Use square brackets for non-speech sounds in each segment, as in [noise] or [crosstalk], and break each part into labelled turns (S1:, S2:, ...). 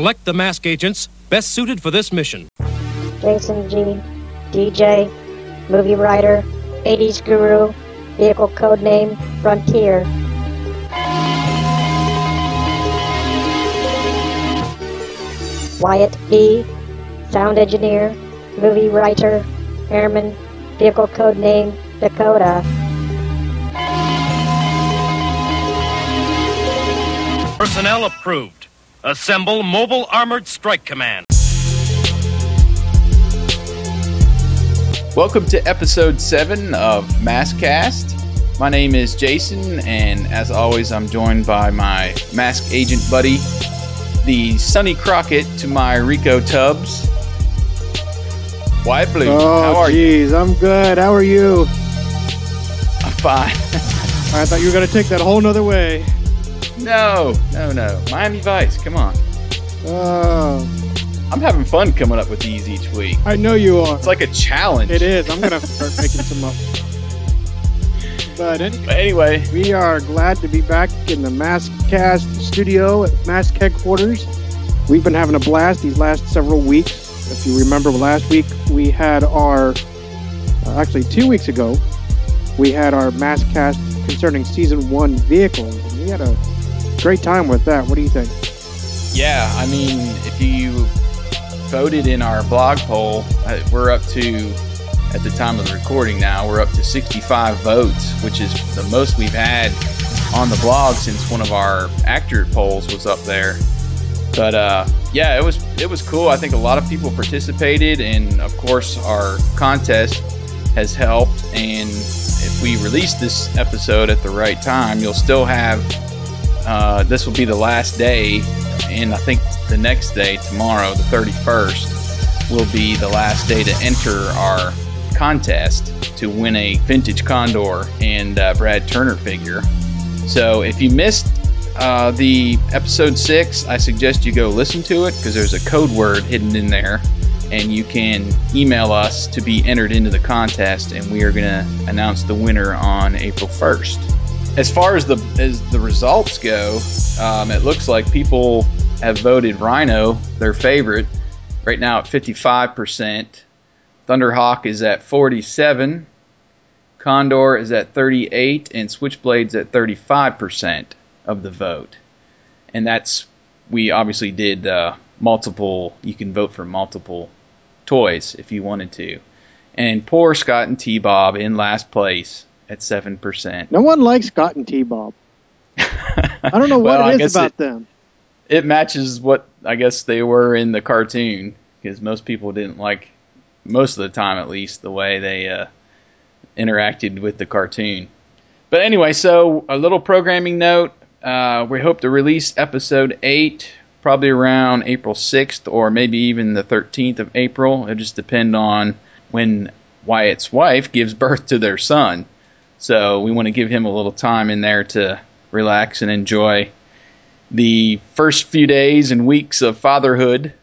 S1: Select the mask agents best suited for this mission.
S2: Jason G, DJ, movie writer, 80s guru, vehicle code name Frontier. Wyatt B, sound engineer, movie writer, airman, vehicle code name Dakota.
S1: Personnel approved. Assemble Mobile Armored Strike Command.
S3: Welcome to episode 7 of Maskcast. My name is Jason, and as always, I'm joined by my mask agent buddy, the Sonny Crockett to my Rico Tubbs. Wyatt Blue, how
S4: Oh,
S3: are you?
S4: jeez, I'm good. How are you?
S3: I'm fine. [laughs]
S4: I thought you were going to take that whole nother way.
S3: No, no, no. Miami Vice, come on.
S4: Oh,
S3: I'm having fun coming up with these each week.
S4: I know you are.
S3: It's like a challenge.
S4: It is. I'm going to start making some up. But anyway,
S3: But anyway,
S4: we are glad to be back in the Maskcast studio at Mask headquarters. We've been having a blast these last several weeks. If you remember, last week we had our, uh, actually two weeks ago, we had our Maskcast concerning season one vehicles. And we had a great time with that. What do you think?
S3: Yeah, I mean, if you voted in our blog poll, uh, we're up to, at the time of the recording now, we're up to 65 votes, which is the most we've had on the blog since one of our accurate polls was up there. But uh, yeah, it was it was cool. I think a lot of people participated, and of course, our contest has helped. And if we release this episode at the right time, you'll still have. Uh, this will be the last day and I think the next day, tomorrow, the 31st, will be the last day to enter our contest to win a vintage Condor and uh, Brad Turner figure. So if you missed uh, the episode six, I suggest you go listen to it because there's a code word hidden in there, and you can email us to be entered into the contest, and we are going to announce the winner on April 1st as far as the as the results go, um, it looks like people have voted Rhino their favorite right now at 55%. Thunderhawk is at 47. Condor is at 38 and Switchblade's at 35% of the vote. And that's we obviously did uh, multiple you can vote for multiple toys if you wanted to. And poor Scott and T-Bob in last place at 7%.
S4: No one likes Scott and T-Bob. I don't know [laughs] what
S3: Well, I
S4: it is about
S3: it-
S4: them.
S3: it matches what I guess they were in the cartoon because most people didn't like most of the time at least the way they uh, interacted with the cartoon. But anyway, so a little programming note: uh, we hope to release episode eight probably around April sixth or maybe even the thirteenth of April. It just depend on when Wyatt's wife gives birth to their son. So we want to give him a little time in there to relax and enjoy the first few days and weeks of fatherhood.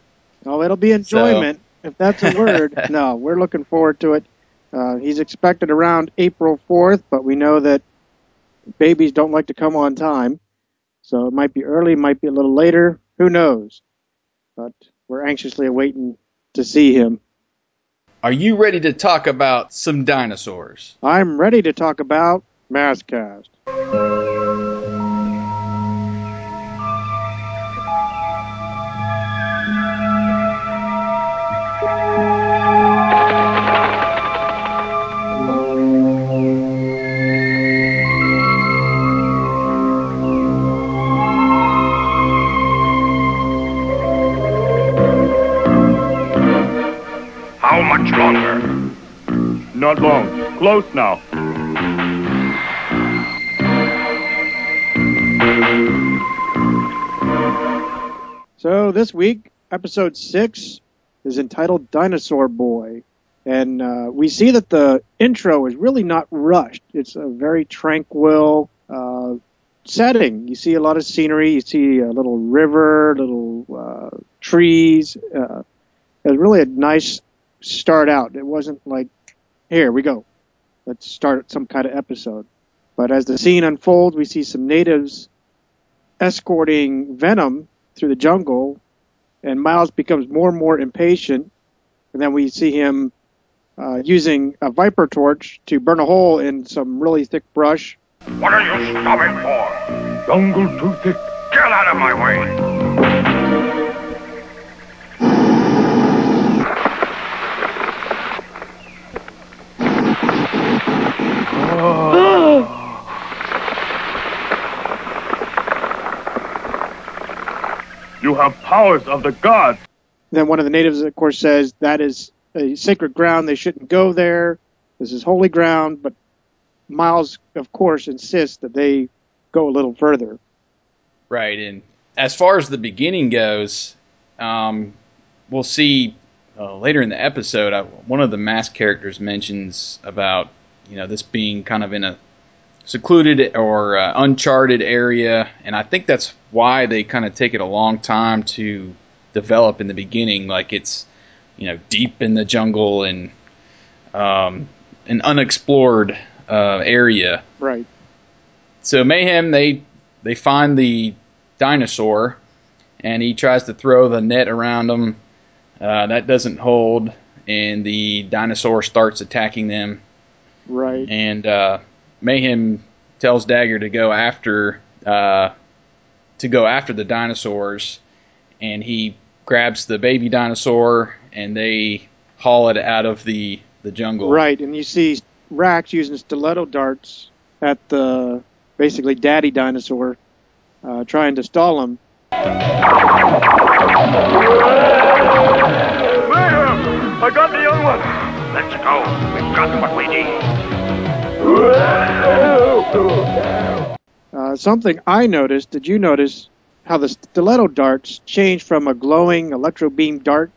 S4: Oh, it'll be enjoyment, if that's a word. [laughs] no, we're looking forward to it. Uh, he's expected around April 4th, but we know that babies don't like to come on time. So it might be early, might be a little later. Who knows? But we're anxiously awaiting to see him.
S3: Are you ready to talk about some dinosaurs?
S4: I'm ready to talk about
S5: Maskcast. Now.
S4: So this week, episode six is entitled Dinosaur Boy. And uh, we see that the intro is really not rushed. It's a very tranquil uh, setting. You see a lot of scenery. You see a little river, little uh, trees. Uh, it was really a nice start out. It wasn't like, here we go, let's start some kind of episode. But as the scene unfolds, we see some natives escorting Venom through the jungle and Miles becomes more and more impatient. And then we see him uh, using a viper torch to burn a hole in some really thick brush.
S5: What are you stopping for? Jungle too thick. Get out of my way. You have powers of the gods.
S4: Then one of the natives, of course, says that is a sacred ground. They shouldn't go there. This is holy ground. But Miles, of course, insists that they go a little further.
S3: Right, and as far as the beginning goes, um, we'll see uh, later in the episode. I, one of the masked characters mentions about you know this being kind of in a secluded or uh, uncharted area, and I think that's why they kind of take it a long time to develop in the beginning. Like it's you know deep in the jungle and um, an unexplored uh, area.
S4: Right.
S3: So mayhem they they find the dinosaur, and he tries to throw the net around them. Uh, that doesn't hold, and the dinosaur starts attacking them.
S4: Right.
S3: And uh, Mayhem tells Dagger to go after uh, to go after the dinosaurs, and he grabs the baby dinosaur, and they haul it out of the the jungle.
S4: Right. And you see Rax using stiletto darts at the basically daddy dinosaur, uh, trying to stall him.
S5: Mayhem! I got the young one. Let's go. We've got what we need.
S4: Uh, something I noticed. Did you notice how the stiletto darts changed from a glowing electro beam dart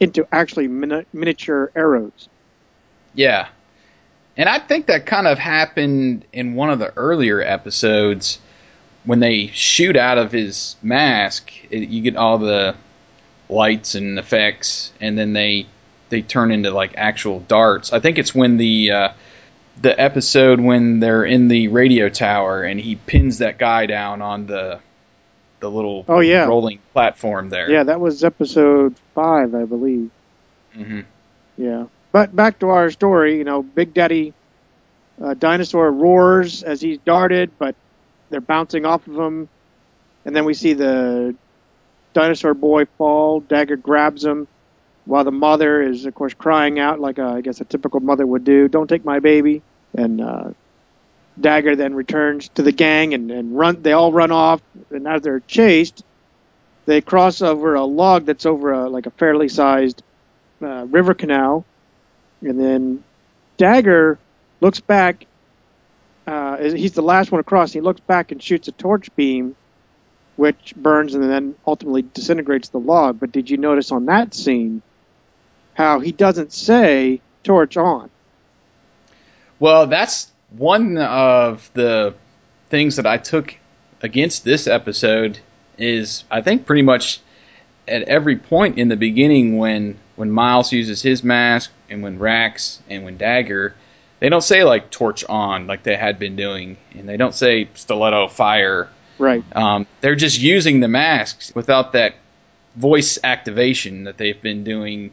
S4: into actually mini- miniature arrows?
S3: Yeah. And I think that kind of happened in one of the earlier episodes when they shoot out of his mask. It, you get all the lights and effects, and then they they turn into like actual darts. I think it's when the uh, the episode when they're in the radio tower and he pins that guy down on the the little
S4: Oh, yeah.
S3: rolling platform there.
S4: Yeah, that was episode five, I believe.
S3: hmm
S4: Yeah. But back to our story, you know, Big Daddy uh, Dinosaur roars as he's darted, but they're bouncing off of him. And then we see the dinosaur boy fall. Dagger grabs him while the mother is, of course, crying out like a, I guess a typical mother would do. Don't take my baby. And uh, Dagger then returns to the gang and, and run. They all run off, and as they're chased, they cross over a log that's over a, like a fairly sized uh, river canal, and then Dagger looks back. Uh, he's the last one across. He looks back and shoots a torch beam, which burns and then ultimately disintegrates the log. But did you notice on that scene how he doesn't say torch on?
S3: Well, that's one of the things that I took against this episode is I think pretty much at every point in the beginning when when Miles uses his mask and when Rax and when Dagger, they don't say like torch on like they had been doing, and they don't say stiletto fire.
S4: Right.
S3: Um, they're just using the masks without that voice activation that they've been doing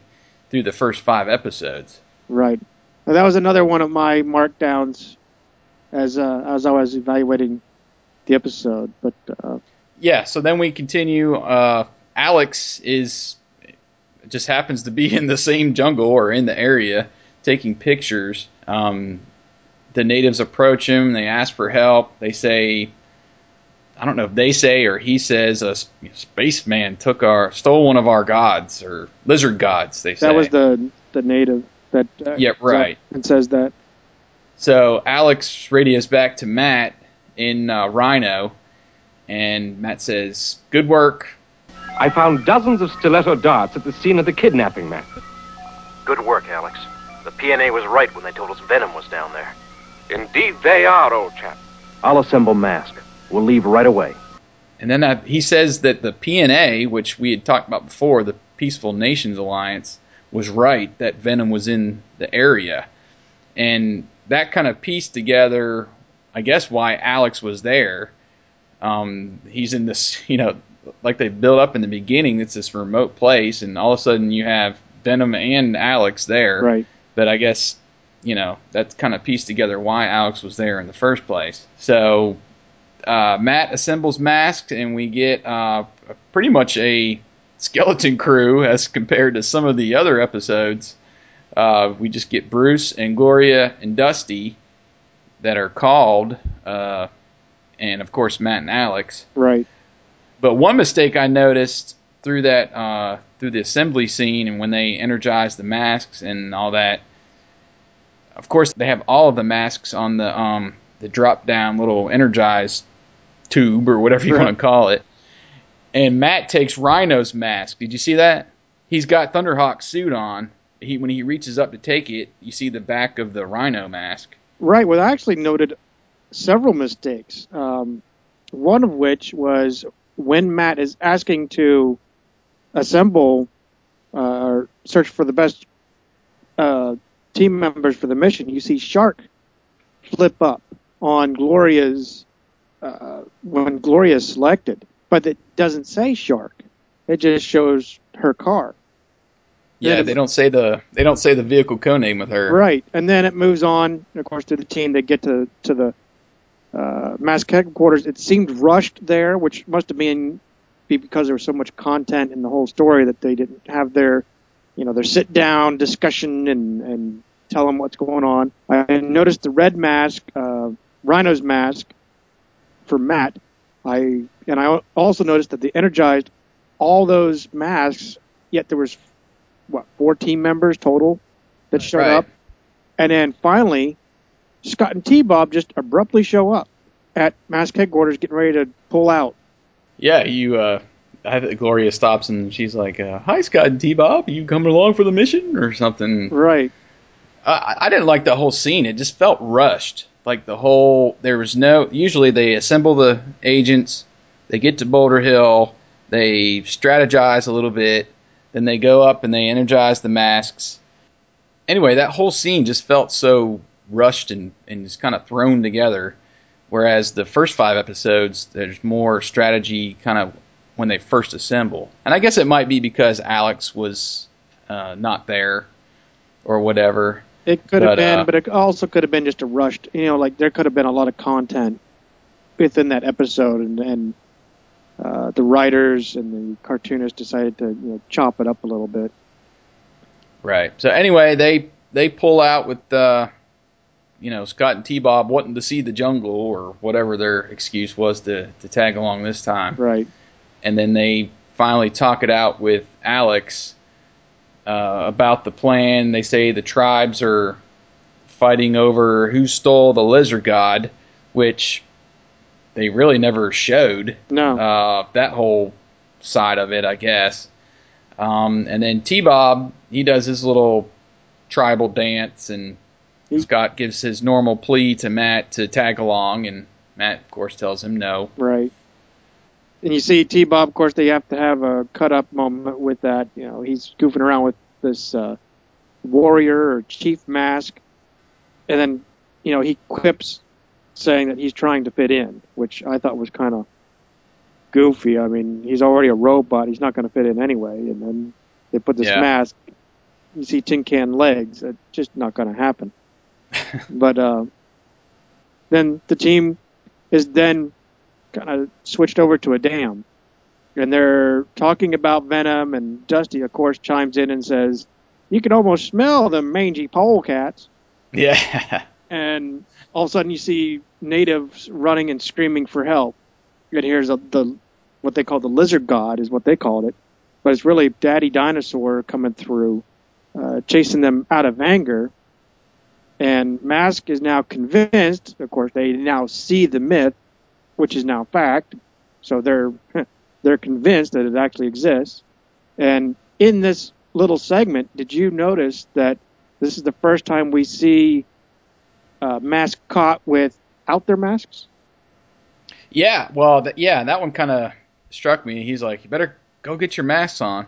S3: through the first five episodes.
S4: Right. Now, that was another one of my markdowns as uh, as I was evaluating the episode. But uh,
S3: yeah, so then we continue. Uh, Alex is just happens to be [laughs] in the same jungle or in the area taking pictures. Um, the natives approach him. They ask for help. They say, I don't know if they say or he says, a spaceman took our stole one of our gods or lizard gods. They say
S4: that was the the native that uh,
S3: Yeah, right.
S4: and says that.
S3: So Alex radios back to Matt in uh, Rhino, and Matt says, "Good work."
S6: I found dozens of stiletto darts at the scene of the kidnapping, Matt.
S7: Good work, Alex. The PNA was right when they told us Venom was down there.
S6: Indeed, they are, old chap. I'll assemble mask. We'll leave right away.
S3: And then uh, he says that the PNA, which we had talked about before, the Peaceful Nations Alliance, was right that Venom was in the area. And that kind of pieced together, I guess, why Alex was there. Um, he's in this, [laughs] you know, like they built up in the beginning. It's this remote place, and all of a sudden you have Venom and Alex there.
S4: Right.
S3: But I guess you know that's kind of pieced together why Alex was there in the first place. So uh, Matt assembles masks, and we get uh, pretty much a skeleton crew as compared to some of the other episodes. Uh, we just get Bruce and Gloria and Dusty that are called, uh, and of course Matt and Alex.
S4: Right.
S3: But one mistake I noticed through that uh, through the assembly scene and when they energize the masks and all that. Of course, they have all of the masks on the um, the drop down little energized tube or whatever you
S4: Right.
S3: want to call it. And Matt takes Rhino's mask. Did you see that? He's got Thunderhawk's suit on. He when he reaches up to take it, you see the back of the Rhino mask.
S4: Right. Well, I actually noted several mistakes. Um, one of which was when Matt is asking to assemble uh, or search for the best uh, team members for the mission, you see Shark flip up on Gloria's uh, when Gloria is selected, but it doesn't say Shark. It just shows her car.
S3: Yeah, they don't say the they don't say the vehicle code name with her.
S4: Right, and then it moves on, of course, to the team. They get to to the uh, mask headquarters. It seemed rushed there, which must have been be because there was so much content in the whole story that they didn't have their, you know, their sit down discussion and and tell them what's going on. I noticed the red mask, uh, Rhino's mask, for Matt. I and I also noticed that they energized all those masks. Yet there was what four team members total that showed
S3: Right.
S4: up, and then finally, Scott and T Bob just abruptly show up at mask headquarters, getting ready to pull out.
S3: Yeah, you. Uh, I think Gloria stops and she's like, uh, "Hi, Scott and T Bob. You coming along for the mission or something?"
S4: Right.
S3: I, I didn't like the whole scene. It just felt rushed. Like the whole, there was no. Usually they assemble the agents, they get to Boulder Hill, they strategize a little bit, then they go up and they energize the masks. Anyway, that whole scene just felt so rushed and, and just kind of thrown together. Whereas the first five episodes, there's more strategy kind of when they first assemble. And I guess it might be because Alex was uh, not there or whatever.
S4: It could have been,
S3: uh,
S4: but it also could have been just a rushed. You know, like there could have been a lot of content within that episode, and, and uh, the writers and the cartoonists decided to you know chop it up a little bit.
S3: Right. So anyway, they they pull out with uh, you know Scott and T Bob wanting to see the jungle or whatever their excuse was to to tag along this time,
S4: Right.
S3: and then they finally talk it out with Alex uh, about the plan. They say the tribes are fighting over who stole the lizard god, which they really never showed
S4: No.
S3: uh, that whole side of it, I guess. Um, and then T Bob, he does his little tribal dance, and
S4: He-
S3: Scott gives his normal plea to Matt to tag along, and Matt, of course, tells him no.
S4: Right. And you see T Bob, of course, they have to have a cut up moment with that. You know, he's goofing around with this uh, warrior or chief mask. And then, you know, he quips saying that he's trying to fit in, which I thought was kind of goofy. I mean, he's already a robot. He's not going to fit in anyway. And then they put this
S3: Yeah.
S4: mask. You see tin can legs. It's just not going to happen. [laughs] but uh, then the team is then kind of switched over to a dam. And they're talking about Venom, and Dusty, of course, chimes in and says, You can almost smell the mangy polecats.
S3: Yeah. [laughs]
S4: And all of a sudden, you see natives running and screaming for help. And here's a, the what they call the lizard god, is what they called it. But it's really Daddy Dinosaur coming through, uh, chasing them out of anger. And Mask is now convinced. Of course, they now see the myth, which is now fact. So they're [laughs] they're convinced that it actually exists. And in this little segment, did you notice that this is the first time we see uh, Mask caught without their masks?
S3: yeah. Well, th- yeah, that one kind of struck me. He's like, "You better go get your masks on."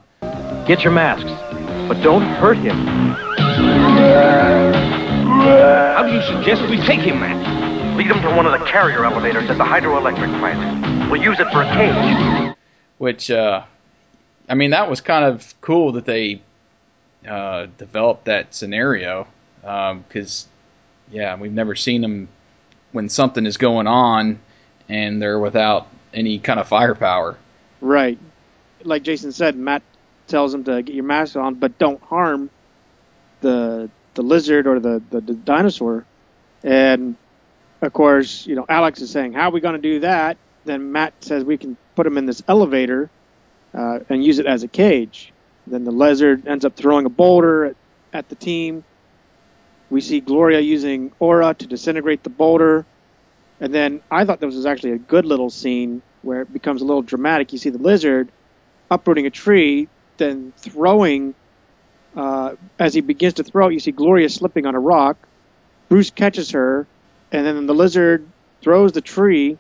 S6: Get your masks, but don't hurt him.
S5: How do you suggest we take him, Matt?
S7: Lead him to one of the carrier elevators at the hydroelectric plant. We'll use it for a cage.
S3: which uh, I mean that was kind of cool that they uh, developed that scenario because yeah, we've never seen them when something is going on and they're without any kind of firepower.
S4: Right. Like Jason said, Matt tells him to get your mask on, but don't harm the the lizard or the, the, the dinosaur. And of course, you know, Alex is saying, "How are we going to do that?" Then Matt says we can put him in this elevator uh, and use it as a cage. Then the lizard ends up throwing a boulder at, at the team. We see Gloria using aura to disintegrate the boulder. And then I thought this was actually a good little scene where it becomes a little dramatic. You see the lizard uprooting a tree, then throwing. Uh, as he begins to throw you see Gloria slipping on a rock. Bruce catches her, and then the lizard throws the tree.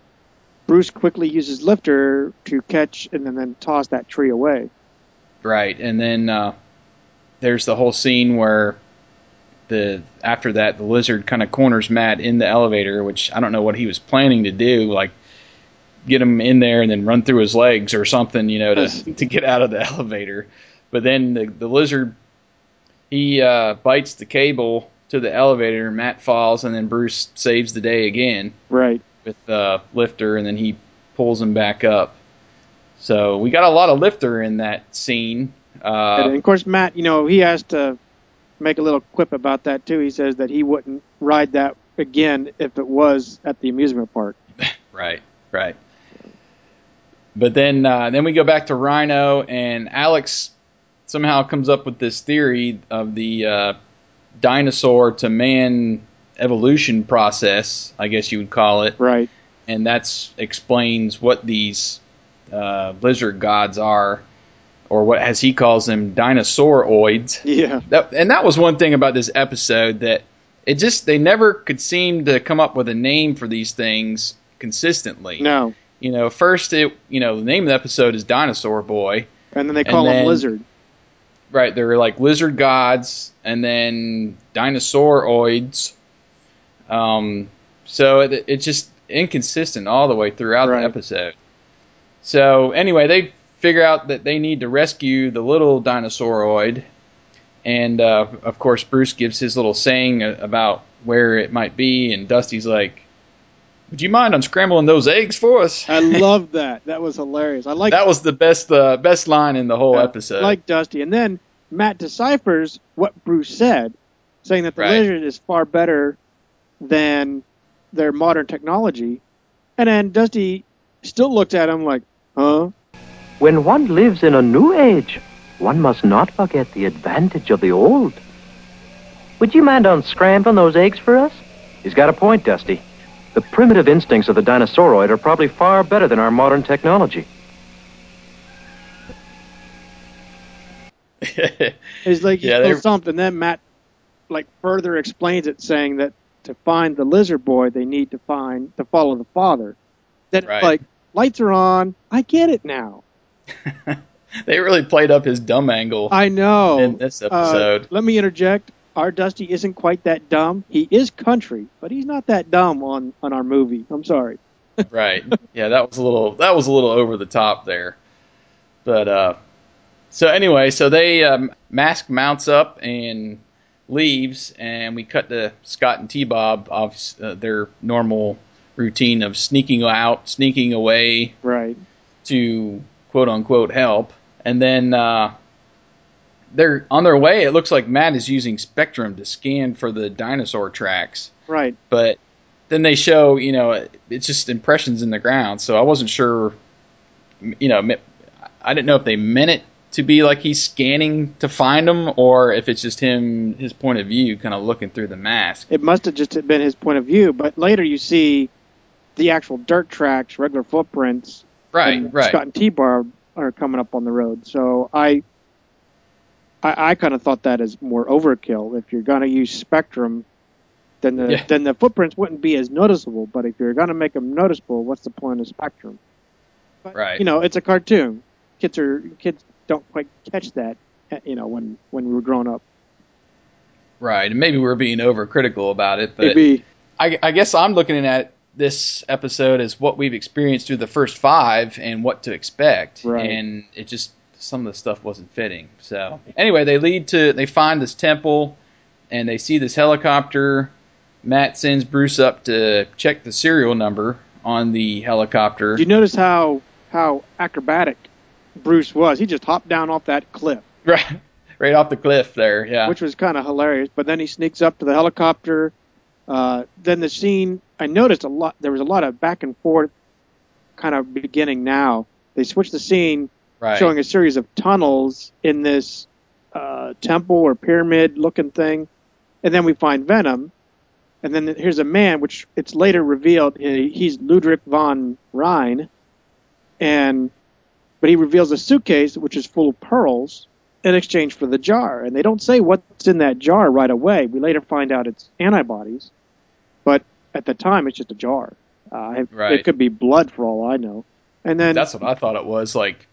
S4: Bruce quickly uses lifter to catch and then, then toss that tree away.
S3: Right, and then uh, there's the whole scene where the after that the lizard kind of corners Matt in the elevator, which I don't know what he was planning to do, like get him in there and then run through his legs or something, you know, to [laughs] to get out of the [laughs] elevator. But then the the lizard he uh, bites the cable to the elevator. Matt falls, and then Bruce saves the day again.
S4: Right.
S3: With uh, lifter, and then he pulls him back up. So we got a lot of lifter in that scene. Uh,
S4: and of course, Matt, you know, he has to make a little quip about that too. He says that he wouldn't ride that again if it was at the amusement park. [laughs]
S3: right, right. But then, uh, then we go back to Rhino, and Alex somehow comes up with this theory of the uh, dinosaur to man evolution process, I guess you would call it.
S4: Right.
S3: And that's explains what these uh, lizard gods are, or what as he calls them, dinosauroids.
S4: Yeah.
S3: That, and that was one thing about this episode that it just they never could seem to come up with a name for these things consistently.
S4: No.
S3: You know, first it you know the name of the episode is Dinosaur Boy,
S4: and then they call him Lizard.
S3: Right, they're like lizard gods, and then dinosauroids. Um, so it, it's just inconsistent all the way throughout
S4: Right.
S3: the episode. So anyway, they figure out that they need to rescue the little dinosauroid, and uh, of course Bruce gives his little saying about where it might be, and Dusty's like, "Would you mind unscrambling those eggs for us?"
S4: I love that. That was hilarious. I like
S3: that was the best uh, best line in the whole
S4: Yeah,
S3: episode.
S4: like Dusty. And then Matt deciphers what Bruce said, saying that the
S3: Right.
S4: lizard is far better than their modern technology. And then Dusty still looks at him like, huh?
S6: When one lives in a new age, one must not forget the advantage of the old. Would you mind unscrambling those eggs for us? He's got a point, Dusty. The primitive instincts of the dinosauroid are probably far better than our modern technology. [laughs]
S4: It's like he
S3: Yeah,
S4: feels
S3: they're-
S4: something. Then Matt like further explains it, saying that to find the lizard boy, they need to find to follow the father. That
S3: Right.
S4: like lights are on. I get it now. [laughs]
S3: they really played up his dumb angle
S4: I know.
S3: in this episode.
S4: Uh, let me interject. Our Dusty isn't quite that dumb. He is country, but he's not that dumb on on our movie. I'm sorry. [laughs]
S3: right. Yeah, that was a little that was a little over the top there. But uh so anyway, so they um, Mask mounts up and leaves and we cut to Scott and T-Bob off uh, their normal routine of sneaking out, sneaking away
S4: Right.
S3: to quote unquote help. And then uh, they're on their way. It looks like Matt is using Spectrum to scan for the dinosaur tracks.
S4: Right.
S3: But then they show, you know, it's just impressions in the ground. So I wasn't sure, you know, I didn't know if they meant it to be like he's scanning to find them or if it's just him, his point of view, kind of looking through the mask.
S4: It must have just been his point of view, but later you see the actual dirt tracks, regular footprints.
S3: Right,
S4: and
S3: right.
S4: Scott and T-Bob are coming up on the road. So I I, I kind of thought that is more overkill. If you're going to use Spectrum, then the
S3: Yeah.
S4: then the footprints wouldn't be as noticeable. But if you're going to make them noticeable, what's the point of Spectrum? But,
S3: Right.
S4: You know, it's a cartoon. Kids are kids don't quite catch that. eh, You know, when when we were growing up,
S3: Right. And maybe we're being overcritical about it, but
S4: maybe
S3: I, I guess I'm looking at this episode as what we've experienced through the first five and what to expect,
S4: Right.
S3: and it just some of the stuff wasn't fitting. So anyway, they lead to they find this temple, and they see this helicopter. Matt sends Bruce up to check the serial number on the helicopter.
S4: Do you notice how how acrobatic Bruce was? He just hopped down off that cliff, [laughs]
S3: right, right off the cliff there. Yeah,
S4: which was kind of hilarious. But then he sneaks up to the helicopter. Uh, then the scene, I noticed a lot. There was a lot of back and forth, kind of beginning. Now they switched the scene,
S3: right.
S4: showing a series of tunnels in this uh, temple or pyramid looking thing, and then we find Venom, and then here's a man, which it's later revealed he's Ludwig von Rhine, and but he reveals a suitcase which is full of pearls in exchange for the jar, and they don't say what's in that jar right away. We later find out it's antibodies, but at the time it's just a jar. Uh, it-
S3: Right.
S4: It could be blood for all I know. And then
S3: That's what I thought it was like,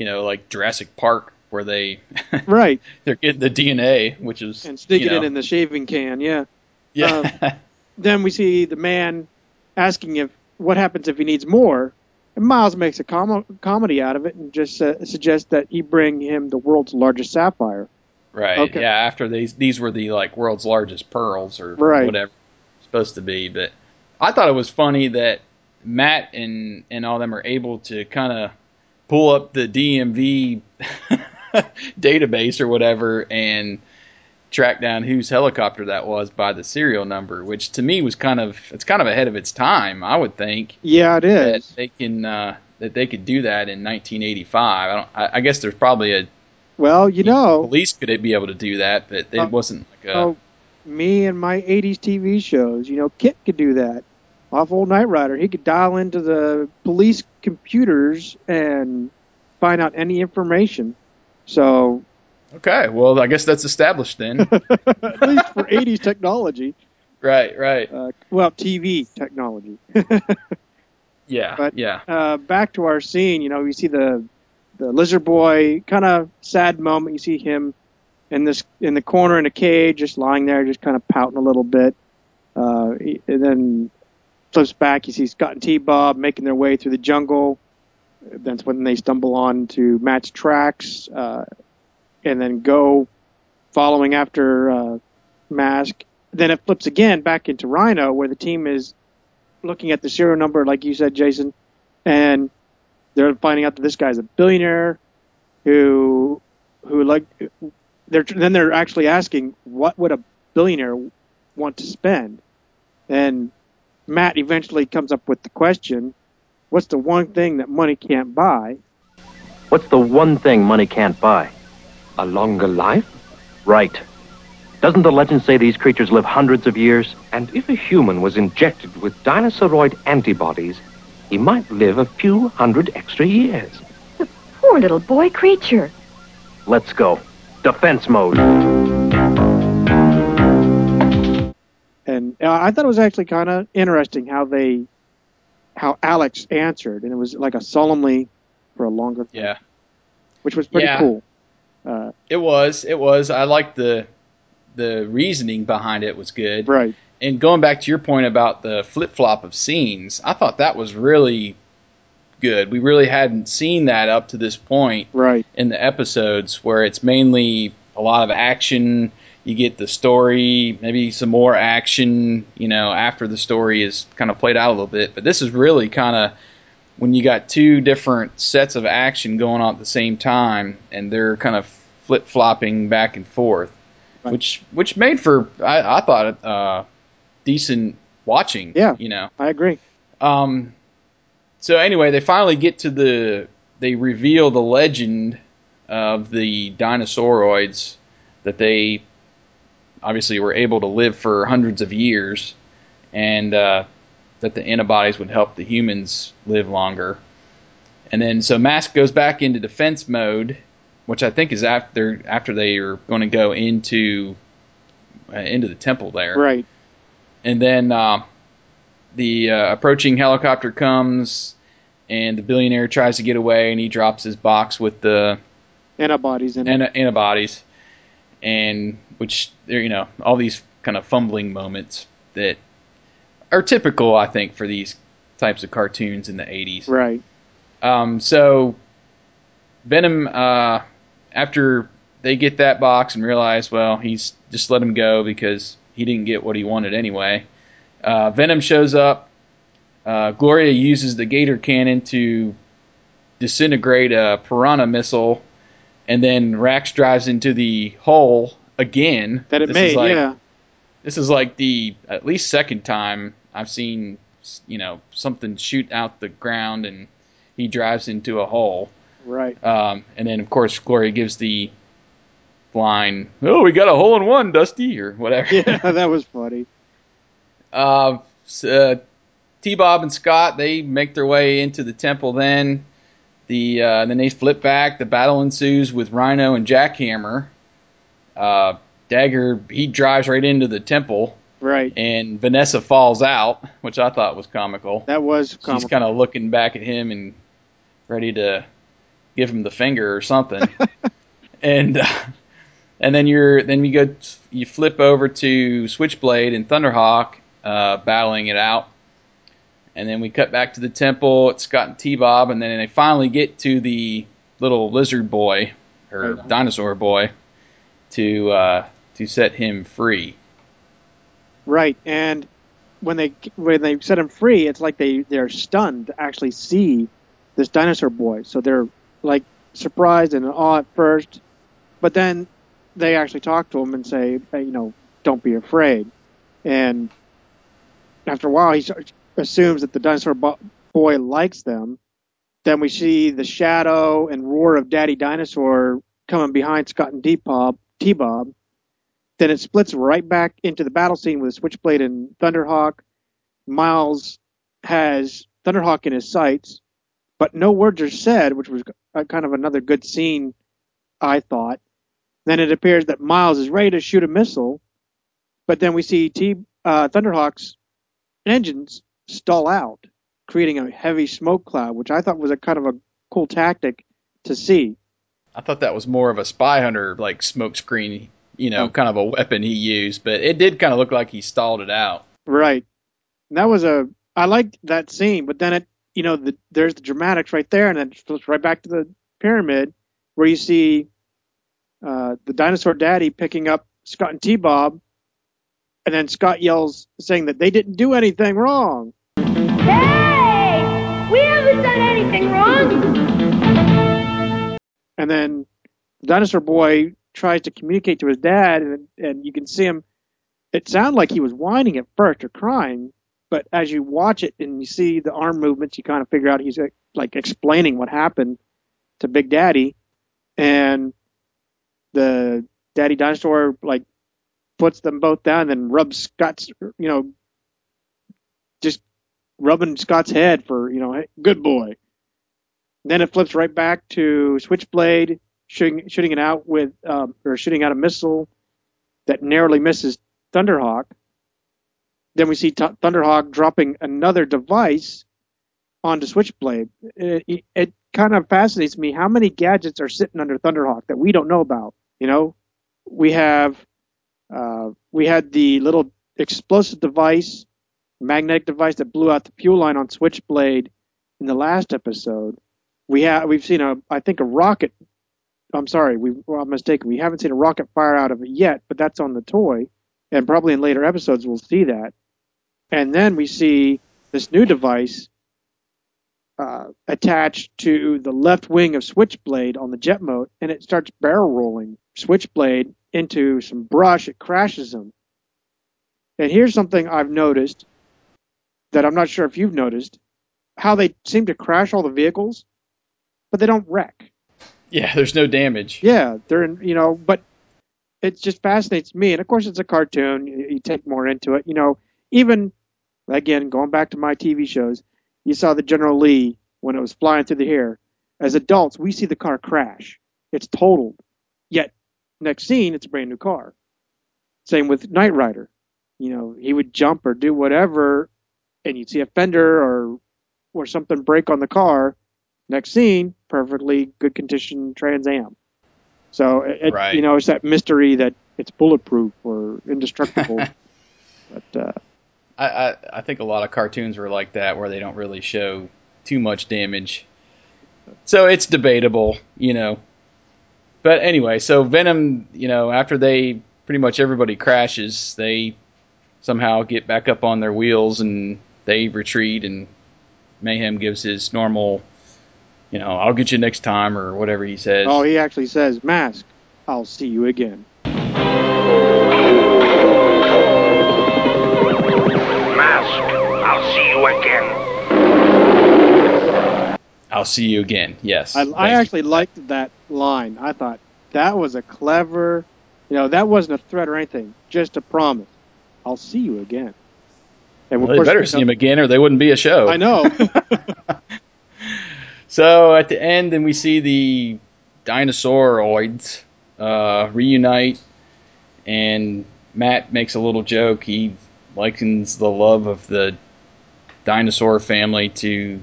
S3: you know, like Jurassic Park where they [laughs]
S4: right,
S3: they're getting the DNA, which is
S4: and sticking
S3: you know,
S4: it in the shaving can. Yeah.
S3: yeah. [laughs]
S4: Then we see the man asking if what happens if he needs more, and Miles makes a com- comedy out of it and just uh, suggests that he bring him the world's largest sapphire.
S3: right.
S4: okay.
S3: Yeah. After these these were the like world's largest pearls or
S4: Right.
S3: whatever supposed to be, but I thought it was funny that Matt and and all them are able to kind of pull up the DMV [laughs] database or whatever and track down whose helicopter that was by the serial number, which to me was kind of it's kind of ahead of its time, I would think.
S4: Yeah, it
S3: that
S4: is.
S3: they can uh, that they could do that in 1985. I don't. I, I guess there's probably a
S4: Well, you know,
S3: police could be able to do that, but it
S4: Uh,
S3: wasn't like a.
S4: oh, me and my '80s TV shows. You know, KITT could do that. Off old Knight Rider, he could dial into the police computers and find out any information. So,
S3: Okay, well I guess that's established then. [laughs]
S4: at least for '80s technology,
S3: right, right.
S4: uh, well, TV technology. [laughs]
S3: Yeah,
S4: but-
S3: yeah,
S4: uh, back to our scene, you know, you see the the lizard boy kind of sad moment. You see him in this in the corner in a cage, just lying there, just kind of pouting a little bit. Uh, he, and then flips back. You see Scott and T Bob making their way through the jungle. That's when they stumble on to Matt's tracks, uh, and then go following after uh, Mask. Then it flips again back into Rhino, where the team is looking at the serial number, like you said, Jason, and they're finding out that this guy's a billionaire who who like they're then they're actually asking what would a billionaire want to spend and matt eventually comes up with the question what's the one thing that money can't buy
S6: What's the one thing money can't buy?
S8: A longer life?
S6: Right. Doesn't the legend say these creatures live hundreds of years?
S8: And if a human was injected with dinosauroid antibodies, he might live a few hundred extra years.
S9: The poor little boy creature.
S6: Let's go. Defense mode.
S4: And uh, i thought it was actually kind of interesting how they how alex answered and it was like a solemnly for a longer
S3: yeah.
S4: which was pretty
S3: Yeah.
S4: cool uh,
S3: It was. It was. I liked the the reasoning behind it was good.
S4: right
S3: And going back to your point about the flip flop of scenes, I thought that was really good. We really hadn't seen that up to this point
S4: right
S3: in the episodes where it's mainly a lot of action. You get the story, maybe some more action, you know, after the story is kind of played out a little bit. But this is really kind of when you got two different sets of action going on at the same time, and they're kind of flip flopping back and forth,
S4: Right.
S3: which which made for I, I thought uh, decent watching.
S4: Yeah.
S3: you know.
S4: i agree
S3: Um, so anyway, they finally get to the. They reveal the legend of the dinosauroids that they obviously were able to live for hundreds of years, and uh, that the antibodies would help the humans live longer. And then so Mask goes back into defense mode, which I think is after after they are going to go into uh, into the temple there.
S4: Right.
S3: And then uh, the uh, approaching helicopter comes, and the billionaire tries to get away, and he drops his box with the
S4: antibodies in it.
S3: An- antibodies, and which there, you know, all these kind of fumbling moments that are typical, I think, for these types of cartoons in the 80s.
S4: Right.
S3: Um, so Venom, uh, after they get that box and realize, well, he's just let him go because he didn't get what he wanted anyway. Uh, Venom shows up. Uh, Gloria uses the Gator cannon to disintegrate a Piranha missile, and then Rax drives into the hole again.
S4: That it
S3: This
S4: made,
S3: like,
S4: yeah.
S3: This is like the at least second time I've seen you know something shoot out the ground and he drives into a hole.
S4: Right.
S3: Um, and then of course Gloria gives the line, "Oh, we got a hole in one, Dusty," or whatever.
S4: Yeah, [laughs] that was funny.
S3: Uh, uh, T Bob and Scott they make their way into the temple. Then the uh, then they flip back. The battle ensues with Rhino and Jackhammer. Uh, Dagger he drives right into the temple,
S4: Right.
S3: and Vanessa falls out, which I thought was comical.
S4: That was
S3: She's kind of looking back at him and ready to give him the finger or something. [laughs] and uh, and then you're then you go you flip over to Switchblade and Thunderhawk uh, battling it out. And then we cut back to the temple. It's Scott and T Bob, and then they finally get to the little lizard boy or
S4: Right.
S3: dinosaur boy to uh, to set him free.
S4: Right, and when they when they set him free, it's like they they're stunned to actually see this dinosaur boy. So they're like surprised and in awe at first, but then they actually talk to him and say, hey, you know, don't be afraid. And after a while, he starts- assumes that the dinosaur bo- boy likes them. Then we see the shadow and roar of Daddy Dinosaur coming behind Scott and T-Bob. Then it splits right back into the battle scene with Switchblade and Thunderhawk. Miles has Thunderhawk in his sights, but no words are said, which was kind of another good scene, I thought. Then it appears that Miles is ready to shoot a missile, but then we see T uh, Thunderhawk's engines stall out, creating a heavy smoke cloud, which I thought was a kind of a cool tactic to see.
S3: I thought that was more of a spy hunter like smoke screen, you know, kind of a weapon he used, but it did kind of look like he stalled it out.
S4: Right. And that was a I liked that scene, but then it you know the, there's the dramatics right there, and then it flips right back to the pyramid where you see uh, the dinosaur daddy picking up Scott and T Bob, and then Scott yells saying that they didn't do anything wrong.
S10: Hey! We haven't done anything wrong!
S4: And then the dinosaur boy tries to communicate to his dad, and, and you can see him. It sounded like he was whining at first or crying, but as you watch it and you see the arm movements, you kind of figure out he's like, explaining what happened to Big Daddy, and the Daddy dinosaur like puts them both down, and rubs Scott's, you know, rubbing Scott's head for you know, hey, good boy. Then it flips right back to Switchblade shooting shooting it out with um, or shooting out a missile that narrowly misses Thunderhawk. Then we see T- Thunderhawk dropping another device onto Switchblade. It, it, it kind of fascinates me how many gadgets are sitting under Thunderhawk that we don't know about. You know, we have uh, we had the little explosive device, magnetic device that blew out the fuel line on Switchblade in the last episode. We have we've seen a I think a rocket. I'm sorry, we well, I'm mistaken. We haven't seen a rocket fire out of it yet, but that's on the toy, and probably in later episodes we'll see that. And then we see this new device uh, attached to the left wing of Switchblade on the jet mode, and it starts barrel rolling Switchblade into some brush. It crashes him. And here's something I've noticed that I'm not sure if you've noticed how they seem to crash all the vehicles, but they don't wreck.
S3: Yeah, there's no damage.
S4: Yeah, they're in, you know, but it just fascinates me. And of course, it's a cartoon. You, take more into it. You know, even again going back to my TV shows, you saw the General Lee when it was flying through the air. As adults, we see the car crash. It's totaled. Yet next scene, it's a brand new car. Same with Knight Rider. You know, he would jump or do whatever, and you'd see a fender or or something break on the car. Next scene, perfectly good condition Trans Am. So it,
S3: Right.
S4: you know, it's that mystery that it's bulletproof or indestructible. [laughs] but uh,
S3: I, I I think a lot of cartoons were like that, where they don't really show too much damage. So it's debatable, you know. But anyway, so Venom, you know, after they pretty much everybody crashes, they somehow get back up on their wheels and they retreat, and Mayhem gives his normal, you know, I'll get you next time or whatever he says.
S4: Oh, he actually says, "Mask, I'll see you again."
S5: Mask, I'll see you again.
S3: I'll see you again. Yes.
S4: I, I
S3: Thank you.
S4: actually liked that line. I thought that was a clever, you know, that wasn't a threat or anything, just a promise. I'll see you again. And
S3: Well, they better see him again, or they wouldn't be a show.
S4: I know. [laughs] [laughs]
S3: So at the end, then we see the dinosauroids uh, reunite, and Matt makes a little joke. He likens the love of the dinosaur family to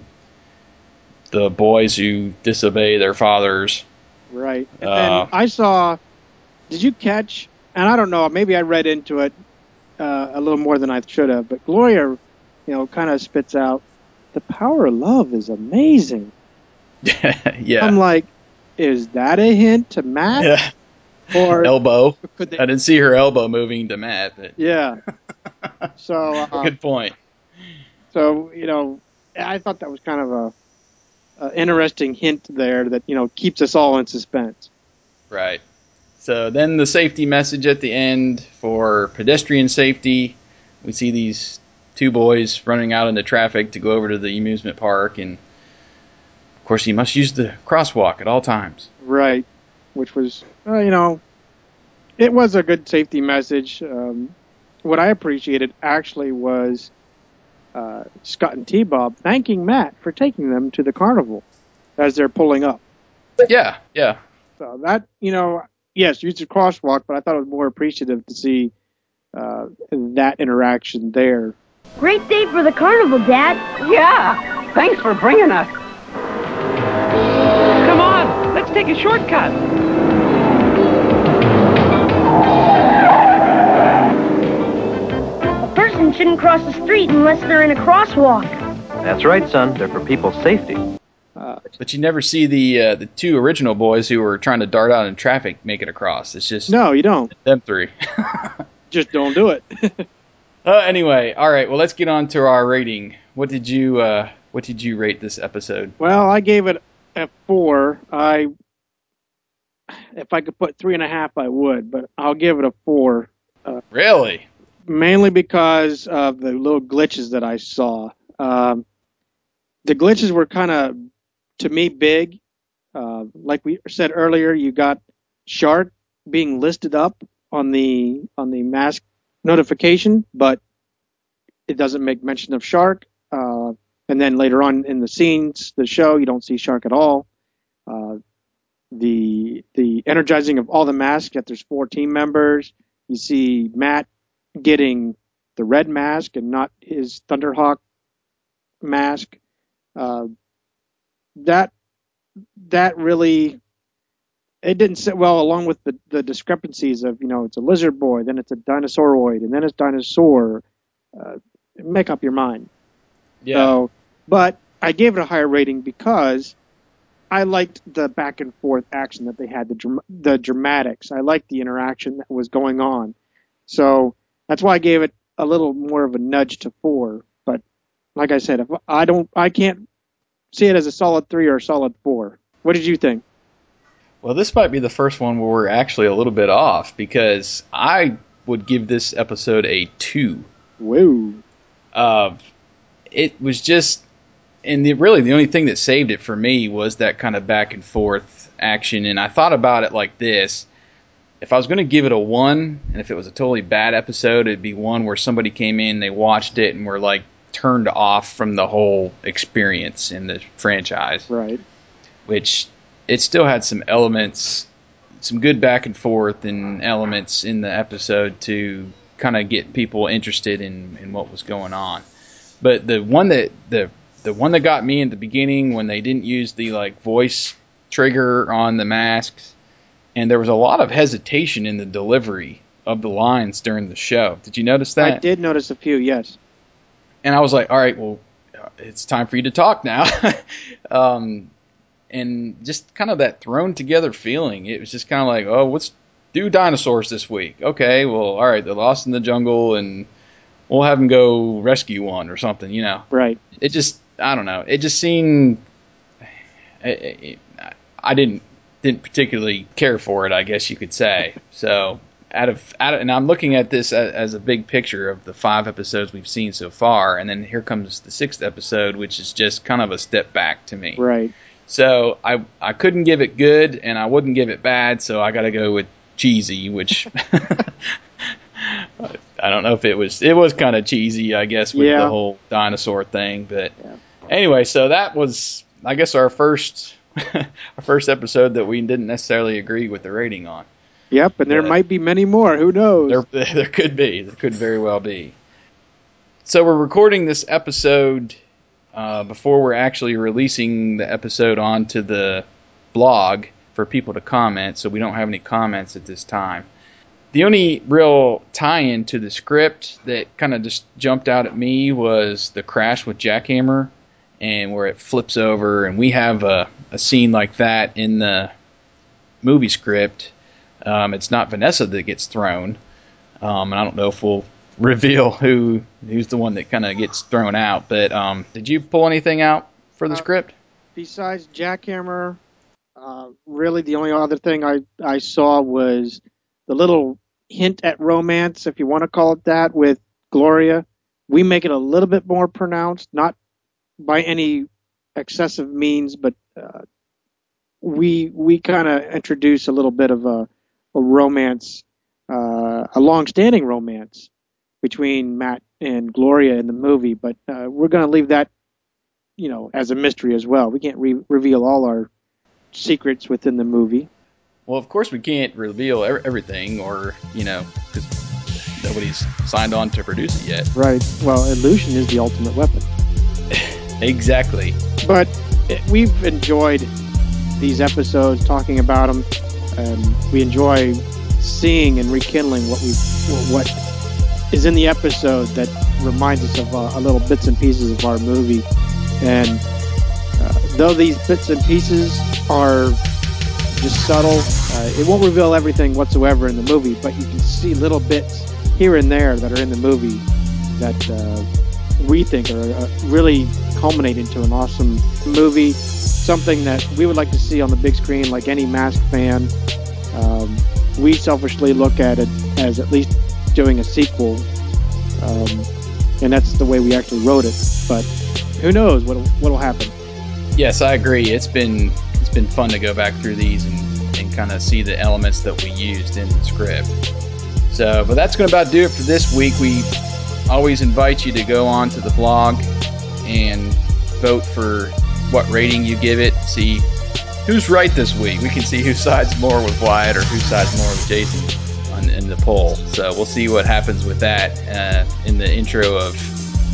S3: the boys who disobey their fathers.
S4: Right. And
S3: Uh,
S4: I saw. Did you catch? And I don't know. Maybe I read into it uh, a little more than I should have. But Gloria, you know, kind of spits out, "The power of love is amazing." [laughs]
S3: yeah.
S4: I'm like, is that a hint to Matt?
S3: yeah. [laughs]
S4: Or
S3: Elbow.
S4: could they?
S3: I didn't see her elbow moving to Matt, but
S4: Yeah. [laughs] So. Uh,
S3: good point.
S4: So you know, I thought that was kind of a, a interesting hint there that you know keeps us all in suspense.
S3: Right. So then the safety message at the end for pedestrian safety. We see these two boys running out into traffic to go over to the amusement park, and of course, you must use the crosswalk at all times.
S4: Right. Which was, uh, you know, it was a good safety message. Um, what I appreciated actually was uh, Scott and T-Bob thanking Matt for taking them to the carnival as they're pulling up.
S3: Yeah, yeah.
S4: So that, you know, yes, use the crosswalk, but I thought it was more appreciative to see uh, that interaction there.
S10: Great day for the carnival, Dad.
S11: Yeah, thanks for bringing us.
S8: Come on, let's take a shortcut.
S10: A person shouldn't cross the street unless they're in a crosswalk.
S6: That's right, son. They're for people's safety.
S4: Uh,
S3: But you never see the uh, the two original boys who were trying to dart out in traffic make it across. It's just
S4: no, you don't.
S3: them three. [laughs]
S4: Just don't do it. [laughs]
S3: uh, anyway, all right. Well, let's get on to our rating. What did you uh, What did you rate this episode?
S4: Well, I gave it a four. I, if I could put three and a half, I would, but I'll give it a four,
S3: Really?
S4: mainly because of the little glitches that I saw. Um, the glitches were kind of, to me, big. Uh, like we said earlier, you got Shark being listed up on the on the mask notification, but it doesn't make mention of Shark. Uh, and then later on in the scenes, the show, you don't see Shark at all. Uh, the the energizing of all the masks. That there's four team members. You see Matt getting the red mask and not his Thunderhawk mask. Uh, that that really it didn't sit well along with the, the discrepancies of you know it's a lizard boy, then it's a dinosauroid, and then it's dinosaur. Uh, make up your mind.
S3: Yeah.
S4: So, but I gave it a higher rating because I liked the back and forth action that they had, the dram- the dramatics. I liked the interaction that was going on. So that's why I gave it a little more of a nudge to four. But like I said, if I don't, I can't see it as a solid three or a solid four. What did you think?
S3: Well, this might be the first one where we're actually a little bit off because I would give this episode a two.
S4: Whoa.
S3: Uh, it was just, and the, really the only thing that saved it for me was that kind of back and forth action. And I thought about it like this: if I was going to give it a one, and if it was a totally bad episode, it'd be one where somebody came in, they watched it, and were like turned off from the whole experience in the franchise.
S4: Right.
S3: Which it still had some elements, some good back and forth and elements in the episode to kind of get people interested in, in what was going on. But the one that the the one that got me in the beginning when they didn't use the like voice trigger on the masks, and there was a lot of hesitation in the delivery of the lines during the show. Did you notice that?
S4: I did notice a few. Yes.
S3: And I was like, all right, well, uh, it's time for you to talk now. [laughs] um, and just kind of that thrown together feeling. It was just kind of like, oh, let's do dinosaurs this week. Okay, well, all right, they're lost in the jungle, and we'll have them go rescue one or something. You know,
S4: Right.
S3: it just I don't know. It just seemed it, it, I didn't didn't particularly care for it. I guess you could say. So out of out of, and I'm looking at this as, as a big picture of the five episodes we've seen so far, and then here comes the sixth episode, which is just kind of a step back to me.
S4: Right.
S3: So I I couldn't give it good, and I wouldn't give it bad. So I got to go with cheesy, which. [laughs] I don't know if it was it was kind of cheesy, I guess, with
S4: Yeah.
S3: the whole dinosaur thing. But anyway, so that was I guess our first [laughs] our first episode that we didn't necessarily agree with the rating on.
S4: Yep, and there
S3: Yeah.
S4: might be many more. Who knows?
S3: There [laughs] there could be there could very well be. So we're recording this episode uh, before we're actually releasing the episode onto the blog for people to comment. So we don't have any comments at this time. The only real tie-in to the script that kind of just jumped out at me was the crash with Jackhammer, and where it flips over, and we have a, a scene like that in the movie script. Um, it's not Vanessa that gets thrown, um, and I don't know if we'll [laughs] reveal who who's the one that kind of gets thrown out. But um, did you pull anything out for the
S4: Uh,
S3: script?
S4: Besides Jackhammer, uh, really the only other thing I, I saw was the little hint at romance, if you want to call it that, with Gloria. We make it a little bit more pronounced, not by any excessive means, but uh, we we kind of introduce a little bit of a, a romance, uh, a long-standing romance between Matt and Gloria in the movie. But uh, we're going to leave that, you know, as a mystery as well. We can't re- reveal all our secrets within the movie.
S3: Well, of course we can't reveal ev- everything, or you know, because nobody's signed on to produce it yet.
S4: Right. Well, illusion is the ultimate weapon. [laughs]
S3: Exactly.
S4: But we've enjoyed these episodes, talking about them, and we enjoy seeing and rekindling what we what is in the episode that reminds us of uh, little bits and pieces of our movie. And uh, though these bits and pieces are just subtle, uh, it won't reveal everything whatsoever in the movie, but you can see little bits here and there that are in the movie that uh, we think are uh, really culminate into an awesome movie, something that we would like to see on the big screen, like any Mask fan. Um, we selfishly look at it as at least doing a sequel, um, and that's the way we actually wrote it. But who knows what what'll happen?
S3: Yes, I agree. It's been it's been fun to go back through these and, and kind of see the elements that we used in the script. So, but that's going to about do it for this week. We always invite you to go on to the blog and vote for what rating you give it. See who's right this week. We can see who sides more with Wyatt or who sides more with Jason on, in the poll. So we'll see what happens with that uh, in the intro of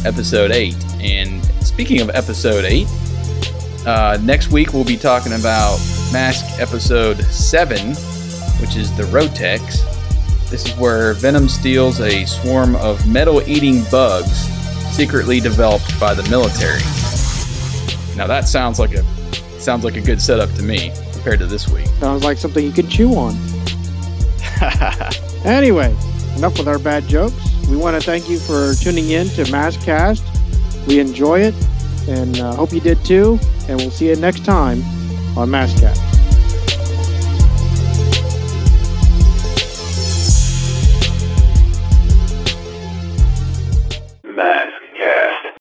S3: episode eight. And speaking of episode eight, uh, next week we'll be talking about Mask episode seven, which is the Roteks. This is where Venom steals a swarm of metal-eating bugs secretly developed by the military. Now that sounds like a sounds like a good setup to me compared to this week.
S4: Sounds like something you could chew on. [laughs] Anyway, enough with our bad jokes. We want to thank you for tuning in to Maskcast. We enjoy it, and uh, hope you did too. And we'll see you next time on Maskcast.